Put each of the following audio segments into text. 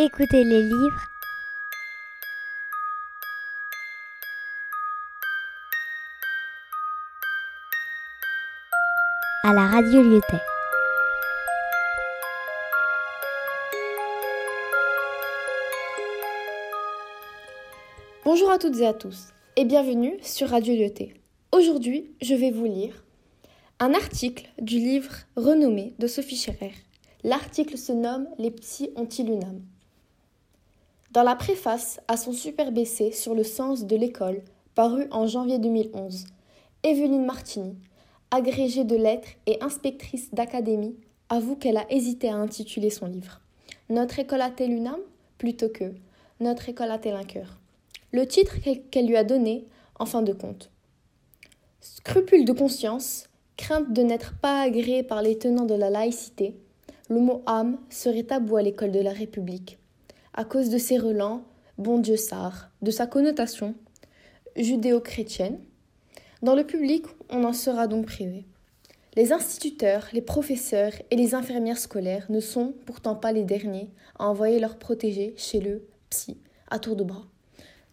Écoutez les livres. À la radio Lyotet. Bonjour à toutes et à tous et bienvenue sur Radio Lyoté. Aujourd'hui, je vais vous lire un article du livre renommé de Sophie Scherer. L'article se nomme Les une âme Dans la préface à son superbe essai sur le sens de l'école, paru en janvier 2011, Evelyne Martini, agrégée de lettres et inspectrice d'académie, avoue qu'elle a hésité à intituler son livre. Notre école a-t-elle une âme? Plutôt que Notre école a-t-elle un cœur? Le titre qu'elle lui a donné, en fin de compte. Scrupule de conscience, crainte de n'être pas agréé par les tenants de la laïcité, le mot âme serait tabou à l'école de la République, à cause de ses relents, bon Dieu sar, de sa connotation judéo-chrétienne. Dans le public, on en sera donc privé. Les instituteurs, les professeurs et les infirmières scolaires ne sont pourtant pas les derniers à envoyer leurs protégés chez le psy, à tour de bras,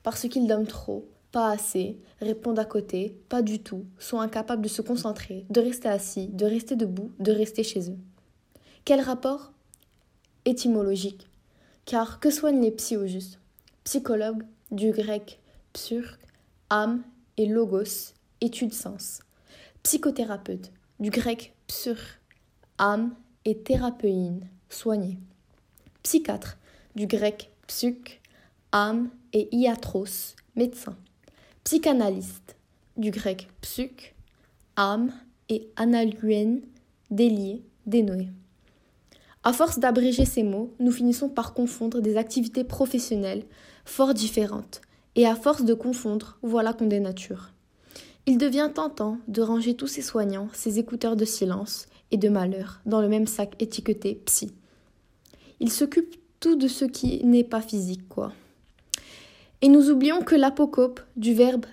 parce qu'ils dorment trop, pas assez, répondent à côté, pas du tout, sont incapables de se concentrer, de rester assis, de rester debout, de rester chez eux. Quel rapport Étymologique. Car que soignent les psy au juste? Psychologue, du grec psyr, âme et logos, étude sens. Psychothérapeute, du grec psyr, âme et thérapeuine, soigner. Psychiatre, du grec psych, âme et iatros, médecin. Psychanalyste, du grec psych, âme et analuen, délié, dénoé. À force d'abréger ces mots, nous finissons par confondre des activités professionnelles fort différentes. Et à force de confondre, voilà qu'on dénature. Il devient tentant de ranger tous ces soignants, ces écouteurs de silence et de malheur dans le même sac étiqueté psy. Ils s'occupent tout de ce qui n'est pas physique, quoi. Et nous oublions que l'apocope, du verbe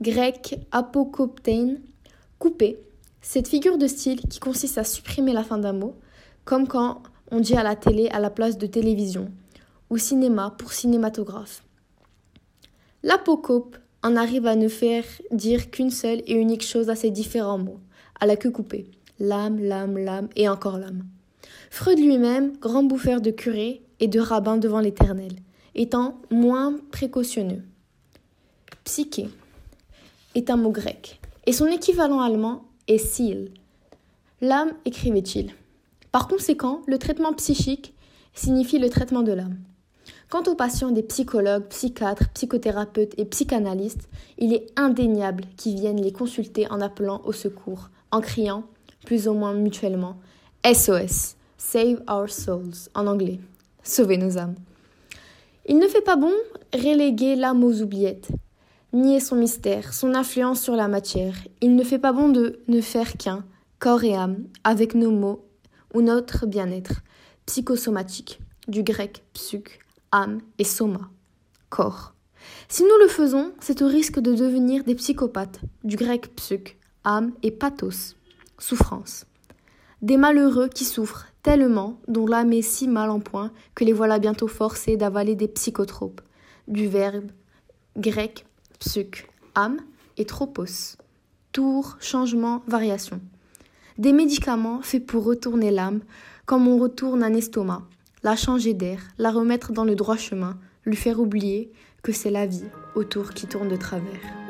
grec apokoptein, couper, cette figure de style qui consiste à supprimer la fin d'un mot, comme quand on dit à la télé à la place de télévision, ou cinéma pour cinématographe. L'apocope en arrive à ne faire dire qu'une seule et unique chose à ces différents mots, à la queue coupée. L'âme, l'âme, l'âme et encore l'âme. Freud lui-même, grand bouffeur de curé et de rabbin devant l'Éternel, étant moins précautionneux. Psyché est un mot grec, et son équivalent allemand est Sil. L'âme, écrivait-il. Par conséquent, le traitement psychique signifie le traitement de l'âme. Quant aux patients des psychologues, psychiatres, psychothérapeutes et psychanalystes, il est indéniable qu'ils viennent les consulter en appelant au secours, en criant, plus ou moins mutuellement, SOS, Save Our Souls, en anglais, Sauvez nos âmes. Il ne fait pas bon reléguer l'âme aux oubliettes, nier son mystère, son influence sur la matière. Il ne fait pas bon de ne faire qu'un, corps et âme, avec nos mots ou notre bien-être psychosomatique, du grec psych, âme et soma, corps. Si nous le faisons, c'est au risque de devenir des psychopathes, du grec psych, âme et pathos, souffrance. Des malheureux qui souffrent tellement, dont l'âme est si mal en point que les voilà bientôt forcés d'avaler des psychotropes, du verbe grec psych, âme et tropos, tour, changement, variation. Des médicaments faits pour retourner l'âme, comme on retourne un estomac, la changer d'air, la remettre dans le droit chemin, lui faire oublier que c'est la vie autour qui tourne de travers.